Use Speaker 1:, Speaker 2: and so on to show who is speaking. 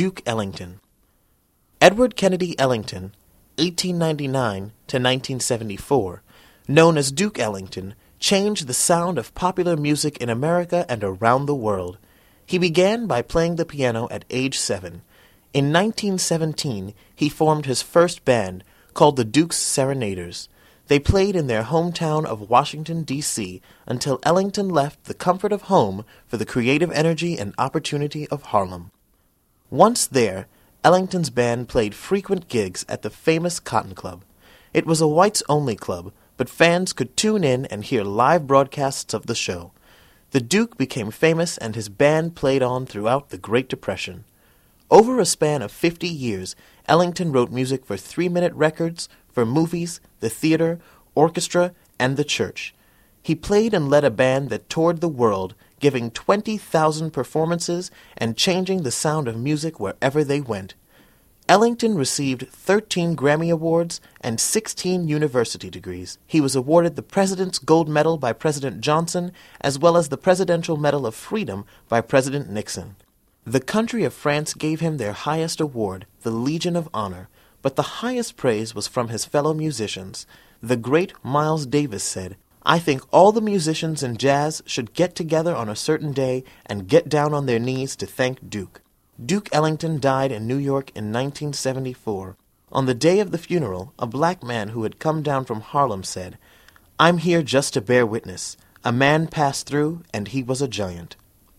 Speaker 1: Duke Ellington. Edward Kennedy Ellington, 1899 to 1974, known as Duke Ellington, changed the sound of popular music in America and around the world. He began by playing the piano at age seven. In 1917, he formed his first band, called the Duke's Serenaders. They played in their hometown of Washington, D.C., until Ellington left the comfort of home for the creative energy and opportunity of Harlem. Once there, Ellington's band played frequent gigs at the famous Cotton Club. It was a whites only club, but fans could tune in and hear live broadcasts of the show. The Duke became famous and his band played on throughout the Great Depression. Over a span of 50 years, Ellington wrote music for three minute records, for movies, the theater, orchestra, and the church. He played and led a band that toured the world, giving 20,000 performances and changing the sound of music wherever they went. Ellington received 13 Grammy Awards and 16 university degrees. He was awarded the President's Gold Medal by President Johnson, as well as the Presidential Medal of Freedom by President Nixon. The country of France gave him their highest award, the Legion of Honor, but the highest praise was from his fellow musicians. The great Miles Davis said, I think all the musicians in jazz should get together on a certain day and get down on their knees to thank Duke. Duke Ellington died in New York in 1974. On the day of the funeral, a black man who had come down from Harlem said, I'm here just to bear witness. A man passed through, and he was a giant.